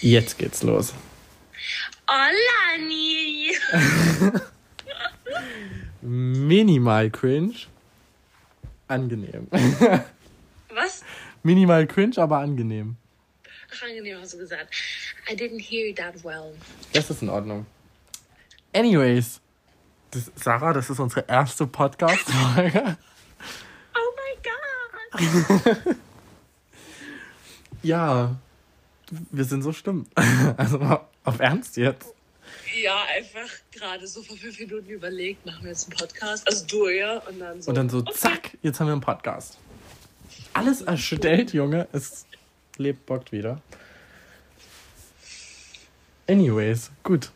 Jetzt geht's los. Hola, Nini. Minimal cringe. Angenehm. Was? Minimal cringe, aber angenehm. Ach, angenehm hast du gesagt. I didn't hear that well. Das ist in Ordnung. Anyways. Das, Sarah, das ist unsere erste Podcast-Folge. Oh my god. ja. Wir sind so stumm. Also auf Ernst jetzt. Ja, einfach gerade so vor fünf Minuten überlegt, machen wir jetzt einen Podcast. Also du, ja. Und dann so. Und dann so, zack, jetzt haben wir einen Podcast. Alles erstellt, Junge. Es lebt, bockt wieder. Anyways, gut.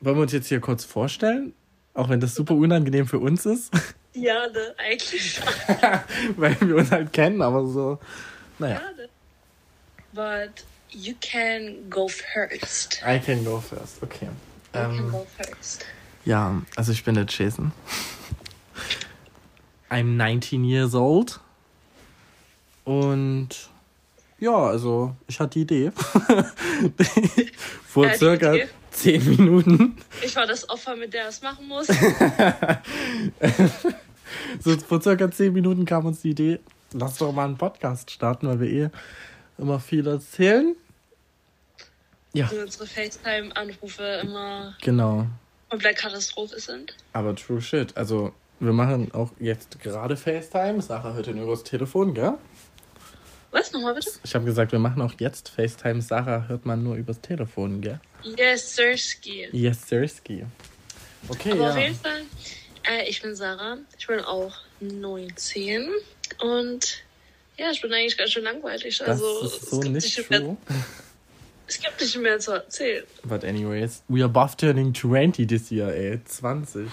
Wollen wir uns jetzt hier kurz vorstellen? Auch wenn das super unangenehm für uns ist. Ja, ne, eigentlich schon. Weil wir uns halt kennen, aber so. Naja. Ja, ne. But you can go first. I can go first, okay. You can Ähm, go first. ja, also ich bin der Jason. I'm 19 years old. Und ja, also ich hatte die Idee. Vor Ja, die circa Idee. 10 Minuten. Ich war das Opfer, mit der es machen muss. So vor circa 10 Minuten kam uns die Idee, lass doch mal einen Podcast starten, weil wir eh immer viel erzählen. Ja, Und unsere FaceTime-Anrufe immer genau. komplett Katastrophe sind. Aber true shit. Also, wir machen auch jetzt gerade FaceTime. Sarah hört nur übers Telefon, gell? Was? Nochmal bitte? Ich habe gesagt, wir machen auch jetzt FaceTime. Sarah hört man nur übers Telefon, gell? Yes, Sirski. Yes, Sirski. Okay, Aber ja. auf jeden Fall, äh, ich bin Sarah. Ich bin auch 19. Und ja, ich bin eigentlich ganz schön langweilig. Das also, ist so es, gibt nicht nicht mehr, es gibt nicht mehr zu erzählen. But anyways, we are both turning 20 this year, ey. 20.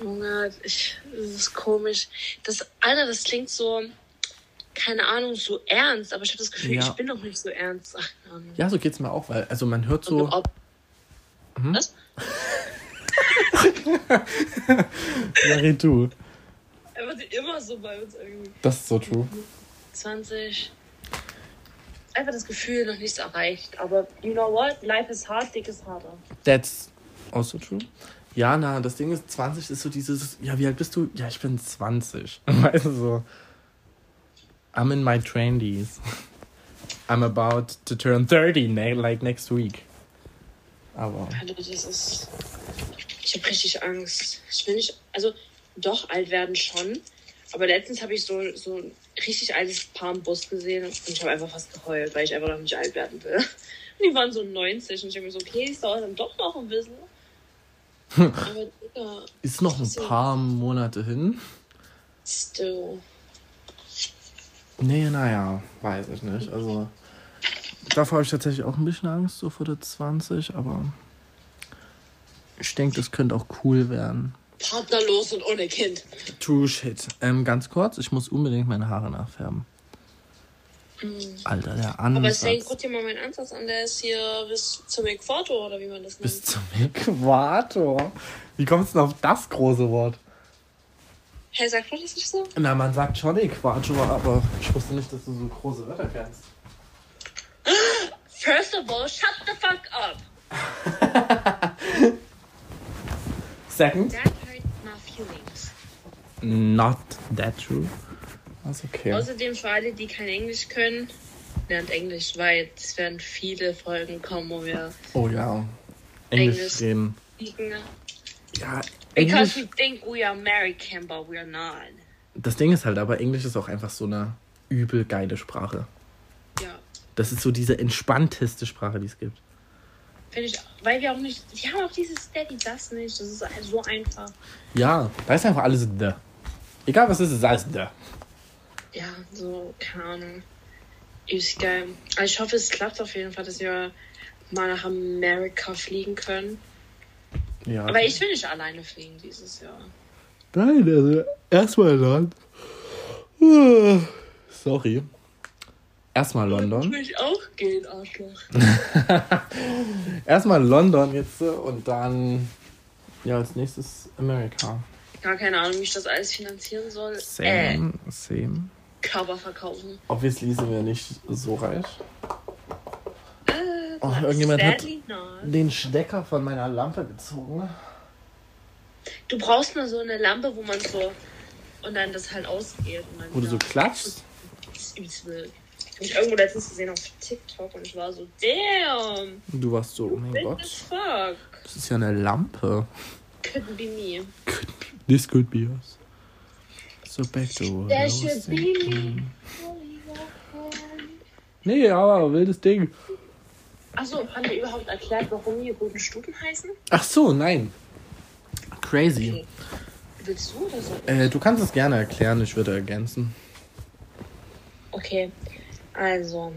Junge, ich, das ist komisch. Das, Alter, das klingt so, keine Ahnung, so ernst. Aber ich habe das Gefühl, Ja. ich bin doch nicht so ernst. Ach. Ja, so geht's mir auch, weil, also man hört so. ob, Hm? Was? Ja, du. Er wird immer so bei uns irgendwie. Das ist so true. 20. Einfach das Gefühl, noch nichts erreicht. Aber you know what? Life is hard, dick is harder. That's also true. Ja, na, das Ding ist, 20 ist so dieses, ja, wie alt bist du? Ja, ich bin 20. Weißt du so. I'm in my 20s. I'm about to turn 30, ne like next week. Aber, Alter, das ist. Ich habe richtig Angst. Ich will nicht. Also, doch, alt werden schon. Aber letztens habe ich so, so ein richtig altes Paar im Bus gesehen und ich habe einfach fast geheult, weil ich einfach noch nicht alt werden will. Und die waren so 90 und ich habe mir so, okay, es dauert dann doch noch ein bisschen. Aber, Digga, ist noch ein paar Monate hin? still. Nee, naja, weiß ich nicht. Also, davor habe ich tatsächlich auch ein bisschen Angst, so vor der 20, aber ich denke, das könnte auch cool werden. Partnerlos und ohne Kind. True shit. Ähm, ganz kurz, ich muss unbedingt meine Haare nachfärben. Alter, der Aber Ansatz. deswegen, guck dir mal meinen Ansatz an, der ist hier bis zum Äquator oder wie man das nennt. Bis zum Äquator. Wie kommst du denn auf das große Wort? Hey, sagt man das nicht so? Na, man sagt schon Äquator, aber ich wusste nicht, dass du so große Wörter kennst. First of all, shut the fuck up. Second, not that true. Das ist okay. Außerdem für alle, die kein Englisch können, lernt Englisch, weil es werden viele Folgen kommen, wo wir Oh ja. Englisch, Englisch. reden. Ja, Because Englisch. we think we are American, but we are not. Das Ding ist halt aber, Englisch ist auch einfach so eine übel geile Sprache. Ja, Das ist so diese entspannteste Sprache, die es gibt. finde ich, weil wir auch nicht, wir haben auch dieses Steady das nicht, das ist so einfach. Ja, da ist einfach alles da. Egal was es ist, ist alles da. Ja, so, keine Ahnung. Ist geil. Also ich hoffe, es klappt auf jeden Fall, dass wir mal nach Amerika fliegen können. Ja. Aber ich will nicht alleine fliegen dieses Jahr. Nein, also erstmal London. Sorry. Erstmal London. will ich auch gehen, Arschloch. Erstmal London jetzt und dann ja als nächstes Amerika. Gar keine Ahnung, wie ich das alles finanzieren soll. Äh, Same, same. Körper verkaufen. Obviously sind wir nicht so reich. Äh, Irgendjemand hat not. den Stecker von meiner Lampe gezogen. Du brauchst nur so eine Lampe, wo man so und dann das halt ausgeht. Und dann Wo du so klatschst. Das ist übelst wild. Hab ich irgendwo letztens gesehen auf TikTok und ich war so, damn, du warst so, oh mein Gott, das ist ja eine Lampe. Couldn't be me. This could be us. So back to what was should be me. Nee, aber wildes Ding. Achso, haben wir überhaupt erklärt, warum hier guten Stuten heißen? Ach so, nein. Crazy. Okay. Willst du oder so? Äh, du kannst es gerne erklären, ich würde ergänzen. Okay, also.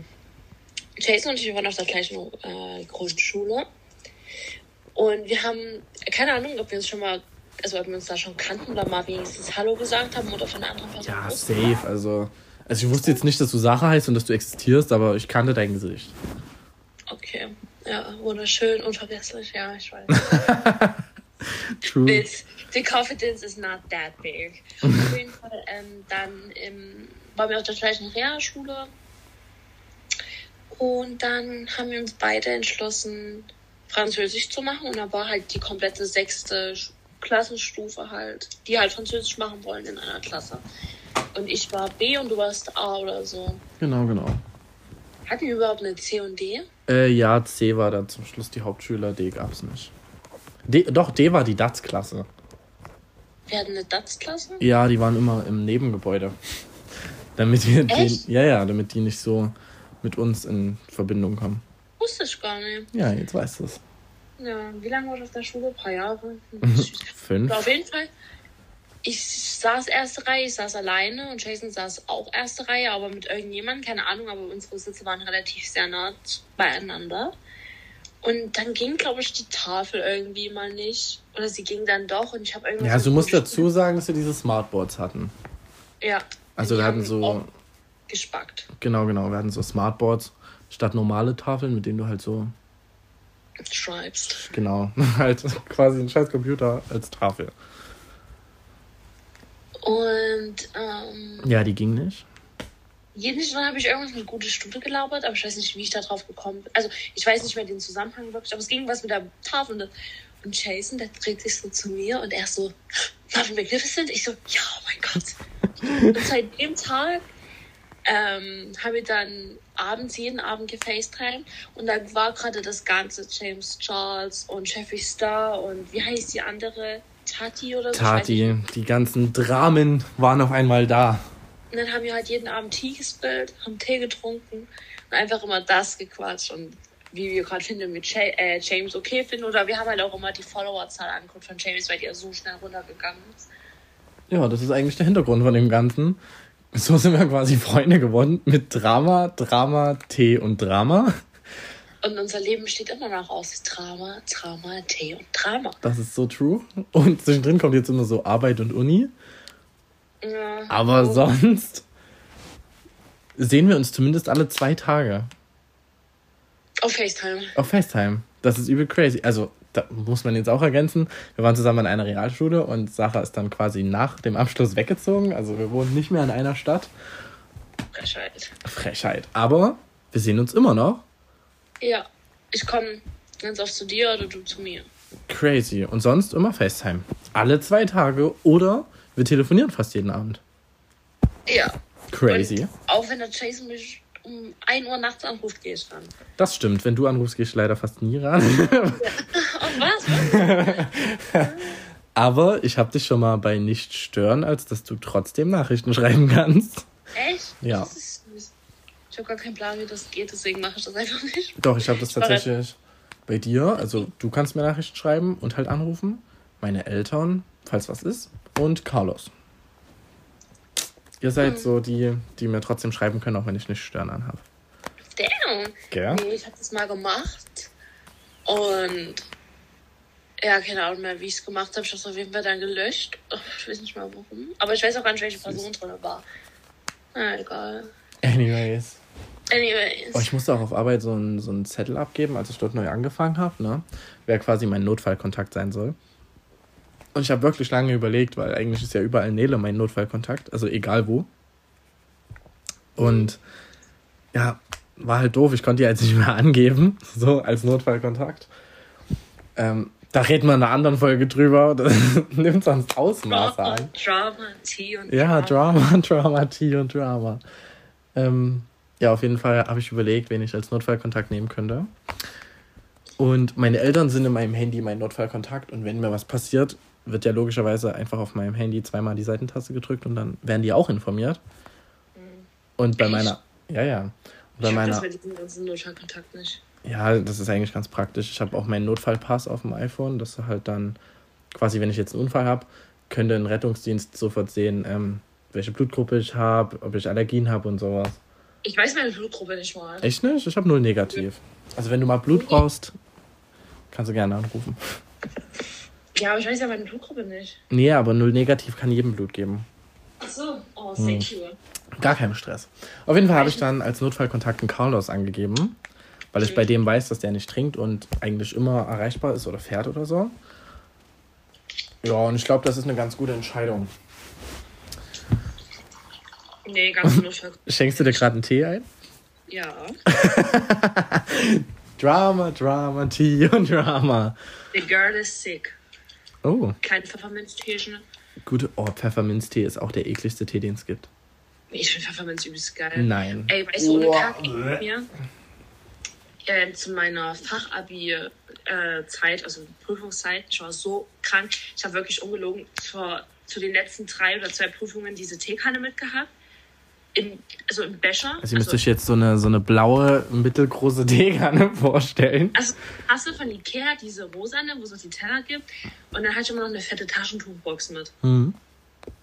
Jason und ich waren auf der gleichen äh, Grundschule. Und wir haben, keine Ahnung, ob wir uns schon mal, also ob wir uns da schon kannten oder mal wenigstens Hallo gesagt haben oder von einer anderen Person. Ja, safe. Also, also ich wusste jetzt nicht, dass du Sache heißt und dass du existierst, aber ich kannte dein Gesicht. Okay, ja, wunderschön, unvergesslich, ja, ich weiß. True. It's, the confidence is not that big. Auf jeden Fall, ähm, dann ähm, waren wir auf der gleichen Realschule. Und dann haben wir uns beide entschlossen, Französisch zu machen. Und da war halt die komplette sechste Klassenstufe halt, die halt Französisch machen wollen in einer Klasse. Und ich war B und du warst A oder so. Genau, genau. Hatten wir überhaupt eine C und D? Äh, ja, C war dann zum Schluss die Hauptschüler, D gab's nicht. D, doch, D war die DATS-Klasse. Wir hatten eine DATS-Klasse? Ja, die waren immer im Nebengebäude. Damit wir Echt? den, ja, ja, damit die nicht so mit uns in Verbindung kommen. Wusste ich gar nicht. Ja, jetzt weißt du es. Ja, wie lange war ich auf der Schule? Ein paar Jahre. Fünf. Aber auf jeden Fall, ich saß erste Reihe, ich saß alleine und Jason saß auch erste Reihe, aber mit irgendjemandem, keine Ahnung, aber unsere Sitze waren relativ sehr nah beieinander. Und dann ging, glaube ich, die Tafel irgendwie mal nicht. Oder sie ging dann doch und ich habe irgendwas. Ja, also du musst dazu sagen, dass wir diese Smartboards hatten. Ja. Also wir hatten so, Gespackt. genau, genau, wir hatten so Smartboards statt normale Tafeln, mit denen du halt so, Schreibst. genau, halt quasi einen scheiß Computer als Tafel. Und ähm, Ja, die ging nicht. jeden Mal habe ich irgendwas mit gute Stunde gelabert, aber ich weiß nicht, wie ich da drauf gekommen bin. Also ich weiß nicht mehr den Zusammenhang wirklich, aber es ging was mit der Tafel. Und Jason, der dreht sich so zu mir und er so, Marvin Magnificent? Ich so, ja, oh mein Gott. und seit dem Tag ähm, haben wir dann abends, jeden Abend gefacetimed und dann war gerade das ganze James Charles und Jeffree Star und wie heißt die andere? Tati oder so? Tati, die ganzen Dramen waren auf einmal da. Und dann haben wir halt jeden Abend Tee gespillt, haben Tee getrunken und einfach immer das gequatscht und wie wir gerade finden, mit äh, James okay finden. Oder wir haben halt auch immer die Followerzahl angeguckt von James, weil die ja so schnell runtergegangen ist. Ja, das ist eigentlich der Hintergrund von dem Ganzen. So sind wir quasi Freunde geworden mit Drama, Drama, Tee und Drama. Und unser Leben besteht immer noch aus Drama, Drama, Tee und Drama. Das ist so true. Und zwischendrin kommt jetzt immer so Arbeit und Uni. Ja. Aber sonst sehen wir uns zumindest alle zwei Tage Auf FaceTime. auf FaceTime. Das ist übel crazy. Also, da muss man jetzt auch ergänzen. Wir waren zusammen in einer Realschule und Sarah ist dann quasi nach dem Abschluss weggezogen. Also, wir wohnen nicht mehr in einer Stadt. Frechheit. Frechheit. Aber wir sehen uns immer noch. Ja, ich komme ganz oft zu dir oder du zu mir. Crazy. Und sonst immer FaceTime. Alle zwei Tage oder wir telefonieren fast jeden Abend. Ja. Crazy. Und auch wenn der Jason mich um 1 Uhr nachts anruft, gehe ich ran. Das stimmt. Wenn du anrufst, gehe ich leider fast nie ran. Oh, was? was? Aber ich habe dich schon mal bei nicht stören, als dass du trotzdem Nachrichten schreiben kannst. Echt? Ja. Das ist süß. Ich habe gar keinen Plan, wie das geht, deswegen mache ich das einfach nicht. Doch, ich habe das tatsächlich bei dir. Also du kannst mir Nachrichten schreiben und halt anrufen. Meine Eltern, falls was ist. Und Carlos. Ihr seid so die, die mir trotzdem schreiben können, auch wenn ich nicht stören anhabe. Damn. Gell? Nee, ich habe das mal gemacht. Und ja, keine Ahnung mehr, wie ich es gemacht habe. Ich habe es auf jeden Fall dann gelöscht. Ach, Ich weiß nicht mehr warum. Aber ich weiß auch gar nicht, welche Person drin war. Na, egal. Anyways. Anyways. Oh, ich musste auch auf Arbeit so einen, so einen Zettel abgeben, als ich dort neu angefangen habe, ne? Wer quasi mein Notfallkontakt sein soll. Und ich habe wirklich lange überlegt, weil eigentlich ist ja überall Nele mein Notfallkontakt, also egal wo. Und ja, war halt doof, ich konnte die jetzt nicht mehr angeben, so als Notfallkontakt. Ähm, da reden wir in einer anderen Folge drüber. Das nimmt sonst Ausmaße Drama, an. Drama, T und Ja, Drama, Drama, T und Drama. Ähm, ja, auf jeden Fall habe ich überlegt, wen ich als Notfallkontakt nehmen könnte. Und meine Eltern sind in meinem Handy mein Notfallkontakt. Und wenn mir was passiert, wird ja logischerweise einfach auf meinem Handy zweimal die Seitentaste gedrückt und dann werden die auch informiert. Und bei Echt? meiner. Ja, ja. Und bei Ich meiner. das mit diesem ganzen Notfallkontakt nicht. Ja, das ist eigentlich ganz praktisch. Ich habe auch meinen Notfallpass auf dem iPhone, dass du halt dann quasi, wenn ich jetzt einen Unfall habe, könnte ein Rettungsdienst sofort sehen, ähm, welche Blutgruppe ich habe, ob ich Allergien habe und sowas. Ich weiß meine Blutgruppe nicht mal. Echt nicht? Ich habe null negativ. Also wenn du mal Blut brauchst, kannst du gerne anrufen. Ja, aber ich weiß ja meine Blutgruppe nicht. Nee, aber null negativ kann jedem Blut geben. Ach so. Oh, Hm. thank you. Gar keinen Stress. Auf jeden Fall habe ich dann als Notfallkontakt einen Carlos angegeben, weil ich bei dem weiß, dass der nicht trinkt und eigentlich immer erreichbar ist oder fährt oder so. Ja, und ich glaube, das ist eine ganz gute Entscheidung. Nee, ganz Notfall. Schenkst du dir gerade einen Tee ein? Ja. Drama, Drama, Tee und Drama. The girl is sick. Oh, Kein Pfefferminzteechen. gute. Oh, Pfefferminztee ist auch der ekligste Tee, den es gibt. Ich finde Pfefferminz übelst geil. Nein. Ey, weißt du, ohne Boah. Kack, ich mir äh, zu meiner Fachabi-Zeit, also Prüfungszeit, ich war so krank. Ich habe wirklich ungelogen vor, zu den letzten drei oder zwei Prüfungen diese Teekanne mitgehabt. Im, also im Becher. Also ihr müsst euch jetzt so eine, so eine blaue, mittelgroße Teekanne vorstellen. Also hast du von Ikea diese rosane, wo es die Teller gibt. Und dann hatte ich immer noch eine fette Taschentuchbox mit. Mhm.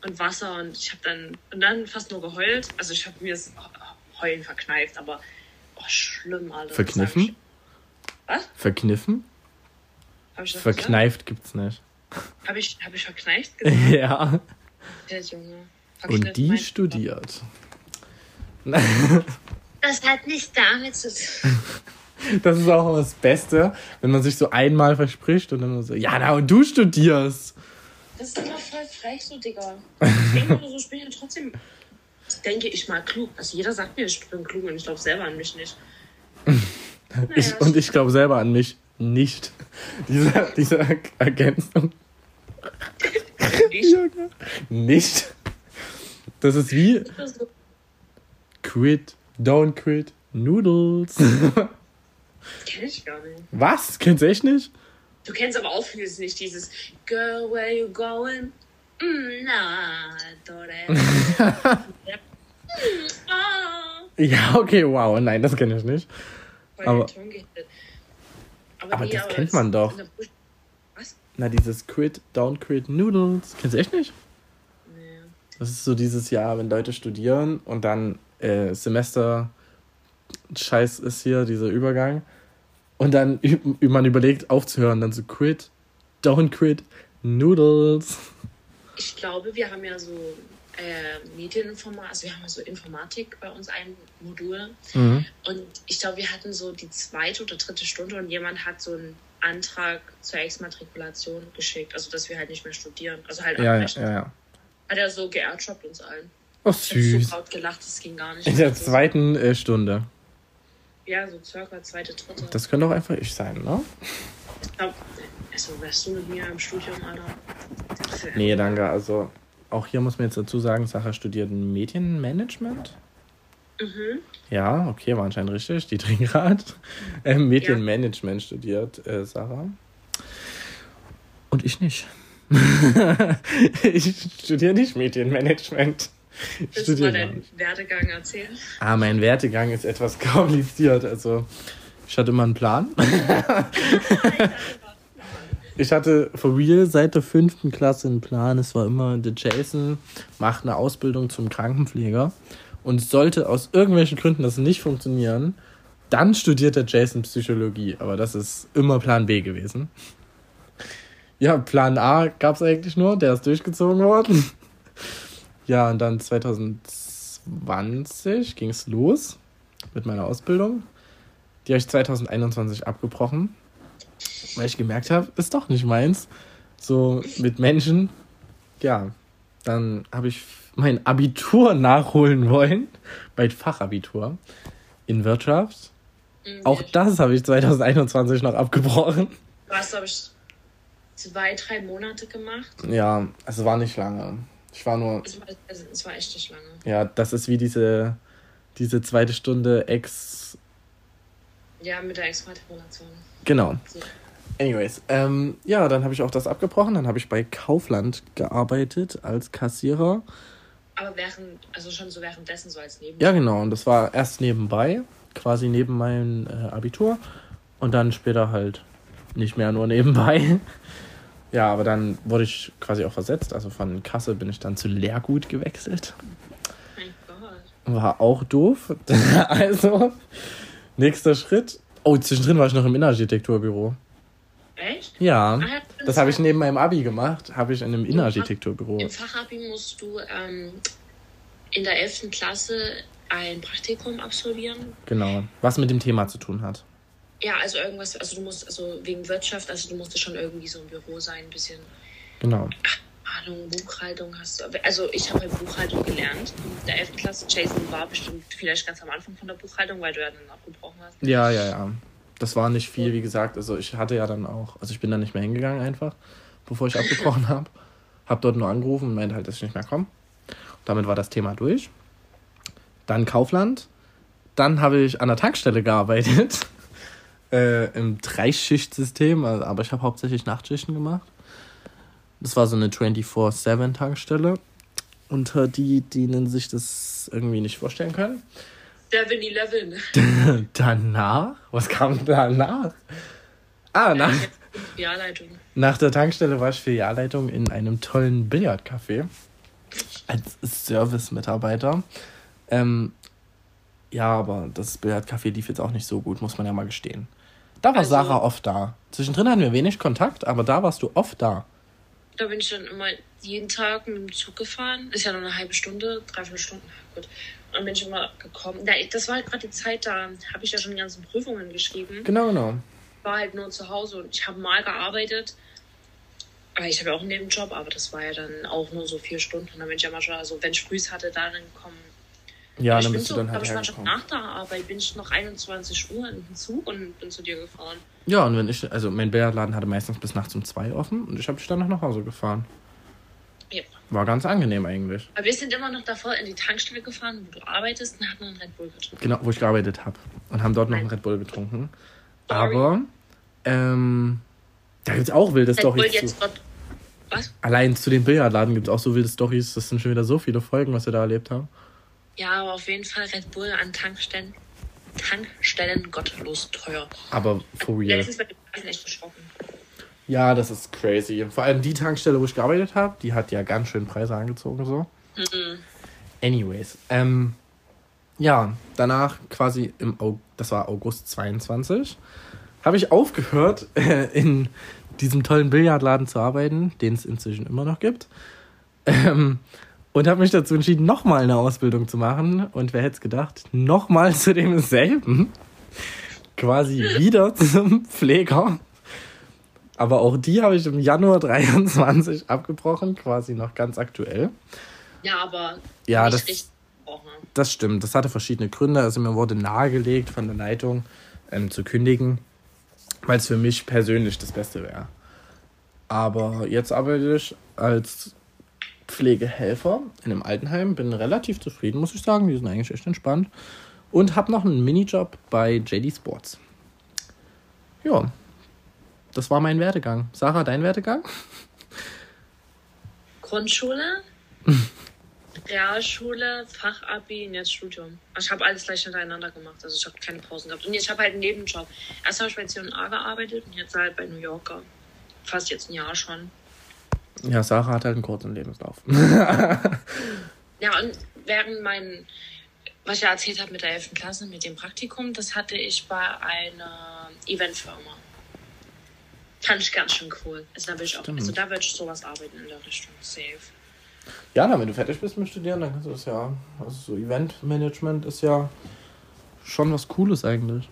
Und Wasser. Und ich habe dann, und dann fast nur geheult. Also ich habe mir das Heulen verkneift, aber oh, schlimm, Alter. Verkniffen? Was? Verkniffen? Habe ich das Verkneift gibt's nicht. Habe ich, hab ich verkneift gesagt? Ja. Der Junge. Und die studiert. Das hat nichts damit zu tun. Das ist auch immer das Beste, wenn man sich so einmal verspricht und dann so, ja, na, und du studierst. Das ist immer voll frech, so, Digga. Ich denke mal so, ich bin ja trotzdem, denke ich mal, klug. Also jeder sagt mir, ich bin klug und ich glaube selber an mich nicht. Ich, Naja, und ich glaube selber an mich nicht. Diese, diese Ergänzung. ich, Junge. Nicht. Das ist wie quit, don't quit, noodles. kenn ich gar nicht. Was? Kennst du echt nicht? Du kennst aber auch vieles nicht, dieses Girl, where you going? Mm, na, dore. mm, ah. Ja, okay, wow. Nein, das kenne ich nicht. Aber- gehittet. Aber das kennt man doch. Was? Na, dieses quit, don't quit, noodles. Kennst du echt nicht? Nee. Das ist so dieses Jahr, wenn Leute studieren und dann äh, Semester Scheiß ist hier, dieser Übergang. Und dann man überlegt aufzuhören, dann so quit, don't quit, noodles. Ich glaube, wir haben ja so äh, Medieninformatik, also wir haben ja so Informatik bei uns ein Modul. Mhm. Und ich glaube, wir hatten so die zweite oder dritte Stunde und jemand hat so einen Antrag zur Exmatrikulation geschickt, also dass wir halt nicht mehr studieren. Also halt Ja, ja, abbrechen. ja, ja. Hat er so geairdroppt uns allen. Oh, Ich hab süß. so laut gelacht, das ging gar nicht. In der Also, zweiten äh, Stunde. Ja, so circa zweite, dritte. Das könnte auch einfach ich sein, ne? ich glaub, also wärst du mit mir im Studium, Alter? Nee, danke. Also, auch hier muss man jetzt dazu sagen, Sacha studiert Medienmanagement. Mhm. Ja, okay, war anscheinend richtig. Die Trinkrad. Äh, Medienmanagement studiert äh, Sarah. Und ich nicht. ich studiere nicht Medienmanagement. Willst du mal deinen. Werdegang erzählen? Ah, mein Wertegang ist etwas kompliziert. Also, ich hatte immer einen Plan. Ich hatte for real seit der fünften Klasse einen Plan. Es war immer, der Jason macht eine Ausbildung zum Krankenpfleger. Und sollte aus irgendwelchen Gründen das nicht funktionieren, dann studiert der Jason Psychologie. Aber das ist immer Plan B gewesen. Ja, Plan A gab es eigentlich nur, der ist durchgezogen worden. Ja, und dann 2020 ging es los mit meiner Ausbildung. Die habe ich 2021 abgebrochen, weil ich gemerkt habe, ist doch nicht meins. So mit Menschen. Ja, dann habe ich mein Abitur nachholen wollen, mein Fachabitur in Wirtschaft. Mhm, Auch das habe ich 2021 noch abgebrochen. Du hast, glaube ich, zwei, drei Monate gemacht. Ja, es war nicht lange. Ich war nur. Es war, also, es war echt nicht lange. Ja, das ist wie diese, diese zweite Stunde Ex. Ja, mit der Exmatrikulation. Genau. So. Anyways, ähm, ja, dann habe ich auch das abgebrochen. Dann habe ich bei Kaufland gearbeitet als Kassierer. Aber während, also schon so währenddessen, so als Nebenbei? Ja, genau. Und das war erst nebenbei, quasi neben meinem äh, Abitur. Und dann später halt nicht mehr nur nebenbei. Ja, aber dann wurde ich quasi auch versetzt. Also von Kasse bin ich dann zu Lehrgut gewechselt. Mein Gott. War auch doof. also, nächster Schritt. Oh, zwischendrin war ich noch im Innenarchitekturbüro. Echt? Ja. Ah, das habe ich neben meinem Abi gemacht. Habe ich in einem Innenarchitekturbüro. Im Fachabi musst du ähm, in der 11. Klasse ein Praktikum absolvieren. Genau. Was mit dem Thema zu tun hat. Ja, also irgendwas, also du musst, also wegen Wirtschaft, also du musstest schon irgendwie so im Büro sein, ein bisschen. Genau. Ahnung, Buchhaltung hast du. Also ich habe halt Buchhaltung gelernt in der 11. Klasse. Jason war bestimmt vielleicht ganz am Anfang von der Buchhaltung, weil du ja dann abgebrochen hast. Ja, ja, ja. Das war nicht viel, wie gesagt. Also ich hatte ja dann auch, also ich bin dann nicht mehr hingegangen einfach, bevor ich abgebrochen habe. Hab dort nur angerufen und meinte halt, dass ich nicht mehr komme. Damit war das Thema durch. Dann Kaufland. Dann habe ich an der Tankstelle gearbeitet äh, im Dreischichtsystem, also, aber ich habe hauptsächlich Nachtschichten gemacht. Das war so eine 24-7-Tankstelle. Unter die, die sich das irgendwie nicht vorstellen können. 7-Eleven. danach? Was kam danach? Ah, nach, nach der Tankstelle war ich Filialleitung in einem tollen Billardcafé. Als Service-Mitarbeiter. Ähm, ja, aber das Billardcafé lief jetzt auch nicht so gut, muss man ja mal gestehen. Da war also, Sarah oft da. Zwischendrin hatten wir wenig Kontakt, aber da warst du oft da. Da bin ich dann immer jeden Tag mit dem Zug gefahren. Ist ja nur eine halbe Stunde, dreiviertel Stunden. Gut. Und dann bin ich immer gekommen. das war halt gerade die Zeit, da habe ich ja schon die ganzen Prüfungen geschrieben. Genau, genau. War halt nur zu Hause und ich habe mal gearbeitet. Aber ich habe ja auch einen Nebenjob, aber das war ja dann auch nur so vier Stunden. Und dann bin ich ja manchmal, also wenn ich früh hatte, dann gekommen ja, dann bist du dann halt Aber ich war nach der Arbeit, bin ich noch 21 Uhr in den Zug und bin zu dir gefahren. Ja, und wenn ich, also mein Billardladen hatte meistens bis nachts um zwei offen und ich habe dich dann noch nach Hause gefahren. Ja. War ganz angenehm eigentlich. Aber wir sind immer noch davor in die Tankstelle gefahren, wo du arbeitest und hatten einen Red Bull getrunken. Genau, wo ich gearbeitet habe. Und haben dort noch einen Red Bull getrunken. Sorry. Aber, ähm, da gibt es auch wilde Red Storys. Bull jetzt Gott, was? Allein zu den Billardladen gibt es auch so wilde Storys. Das sind schon wieder so viele Folgen, was wir da erlebt haben. Ja, aber auf jeden Fall Red Bull an Tankstellen. Tankstellen gottlos teuer. Aber for real. Ja, das ist crazy. Vor allem die Tankstelle, wo ich gearbeitet habe, die hat ja ganz schön Preise angezogen so. Mhm. Anyways, ähm, ja, danach quasi im August, das war August 22, habe ich aufgehört, äh, in diesem tollen Billardladen zu arbeiten, den es inzwischen immer noch gibt. Ähm, und habe mich dazu entschieden, nochmal eine Ausbildung zu machen. Und wer hätte es gedacht, nochmal zu demselben. Quasi wieder zum Pfleger. Aber auch die habe ich im Januar 23 abgebrochen, quasi noch ganz aktuell. Ja, aber ja, das, das stimmt. Das hatte verschiedene Gründe. Also mir wurde nahegelegt von der Leitung ähm, zu kündigen, weil es für mich persönlich das Beste wäre. Aber jetzt arbeite ich als Pflegehelfer in einem Altenheim. Bin relativ zufrieden, muss ich sagen. Die sind eigentlich echt entspannt. Und habe noch einen Minijob bei JD Sports. Ja, das war mein Werdegang. Sarah, dein Werdegang? Grundschule, Realschule, Fachabi und jetzt Studium. Also ich habe alles gleich hintereinander gemacht. Also ich habe keine Pausen gehabt. Und ich habe halt einen Nebenjob. Erst habe ich bei C&A gearbeitet und jetzt halt bei New Yorker. Fast jetzt ein Jahr schon. Ja, Sarah hat halt einen kurzen Lebenslauf. ja, und während mein, was ich ja erzählt habe mit der 11. Klasse, mit dem Praktikum, das hatte ich bei einer Eventfirma. Fand ich ganz schön cool. Also da würde ich, auch, also da würde ich sowas arbeiten in der Richtung. Safe. Ja, na, wenn du fertig bist mit Studieren, dann kannst du das ja. Also so Eventmanagement ist ja schon was Cooles eigentlich.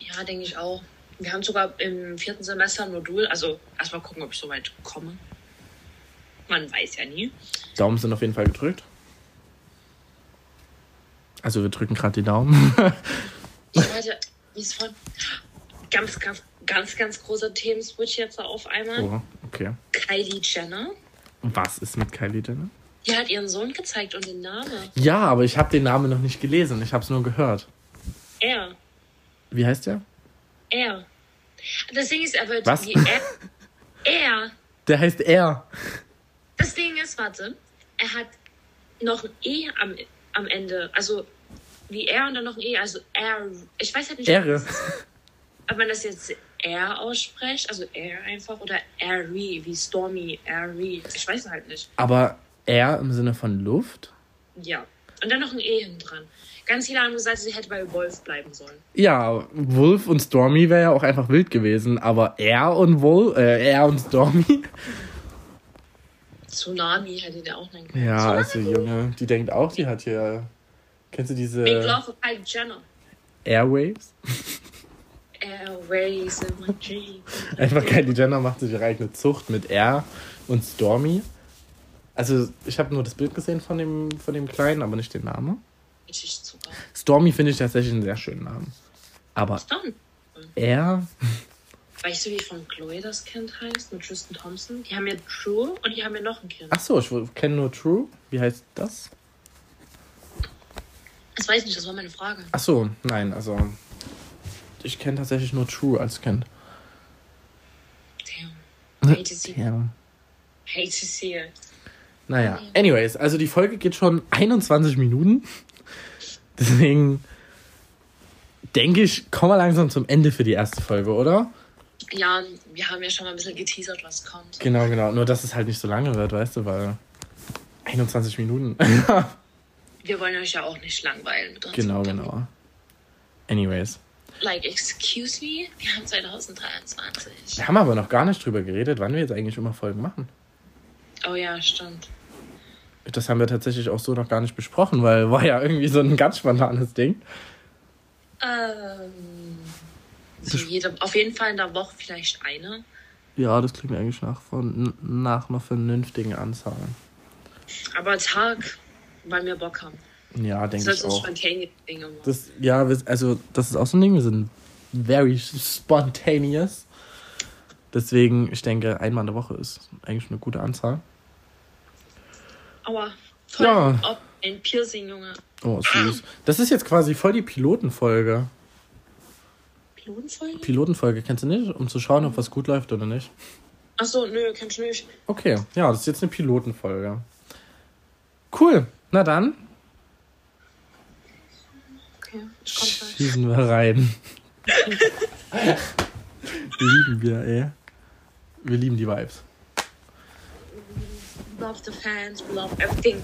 Ja, denke ich auch. Wir haben sogar im vierten Semester ein Modul, also erstmal gucken, ob ich so weit komme. Man weiß ja nie. Daumen sind auf jeden Fall gedrückt. Also wir drücken gerade die Daumen. Ich wollte, mir ist voll ganz, ganz, ganz, ganz großer Themenswitch jetzt auf einmal. oh, okay. Kylie Jenner. Was ist mit Kylie Jenner? Die hat ihren Sohn gezeigt und den Namen. Ja, aber ich habe den Namen noch nicht gelesen. Ich habe es nur gehört. Er. Wie heißt der? Er. Das Ding ist, er wird Was? wie er. Er. Der heißt er. Das Ding ist, warte, er hat noch ein E am, am Ende. Also wie er und dann noch ein E. Also er. Ich weiß halt nicht, Ehre. ob man das jetzt er ausspricht. Also er einfach. Oder Ari, wie Stormy. Ari. Ich weiß halt nicht. Aber er im Sinne von Luft? Ja. Und dann noch ein E hinten dran. Ganz viele haben gesagt, sie hätte bei Wolf bleiben sollen. Ja, Wolf und Stormy wäre ja auch einfach wild gewesen. Aber er und Wolf, äh, er und Stormy? Tsunami hätte der auch nennen können. Ja, Tsunami. also Junge, die denkt auch, die hat hier. Kennst du Big diese Love for Kylie Jenner. Airwaves? Airways in my dream. Einfach Kylie Jenner macht sich ihre eigene Zucht mit er und Stormy. Also, ich habe nur das Bild gesehen von dem, von dem Kleinen, aber nicht den Namen. Richtig Zucker. Stormy finde ich tatsächlich einen sehr schönen Namen. Aber Dann. er, Weißt du, wie von Chloe das Kind heißt? Mit Tristan Thompson? Die haben ja True und die haben ja noch ein Kind. ach so, ich kenne nur True. Wie heißt das? Das weiß ich nicht, das war meine Frage. Ach so, nein, also ich kenne tatsächlich nur True als Kind. Damn. Hate to see, Ja. hate to see it. Naja, anyways, also die Folge geht schon 21 Minuten. Deswegen denke ich, kommen wir langsam zum Ende für die erste Folge, oder? Ja, wir haben ja schon mal ein bisschen geteasert, was kommt. Genau, genau. Nur, dass es halt nicht so lange wird, weißt du, weil 21 Minuten. Wir wollen euch ja auch nicht langweilen mit uns. genau, genau. Anyways. Like, excuse me? Wir haben 2023. Wir haben aber noch gar nicht drüber geredet, wann wir jetzt eigentlich immer Folgen machen. Oh ja, stimmt. Das haben wir tatsächlich auch so noch gar nicht besprochen, weil war ja irgendwie so ein ganz spontanes Ding. Ähm, so jede, auf jeden Fall in der Woche vielleicht eine. Ja, das klingt mir eigentlich nach, von, nach einer vernünftigen Anzahl. Aber Tag, weil wir Bock haben. Ja, denke ich auch. Das, ja, also das ist auch so ein Ding, wir sind very spontaneous. Deswegen, ich denke, einmal in der Woche ist eigentlich eine gute Anzahl. Aua. Voll Ja. auf ein Piercing, Junge. Oh, süß. Das ist jetzt quasi voll die Pilotenfolge. Pilotenfolge? Pilotenfolge kennst du nicht? Um zu schauen, ob was gut läuft oder nicht. Achso, nö, kennst du nicht. Okay, ja, das ist jetzt eine Pilotenfolge. Cool. Na dann, Okay, ich komm gleich. schießen wir rein. lieben wir, ey. Wir lieben die Vibes. Love the fans, we love everything.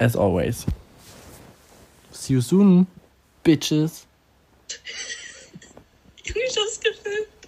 As always. See you soon, bitches. Das gefilmt.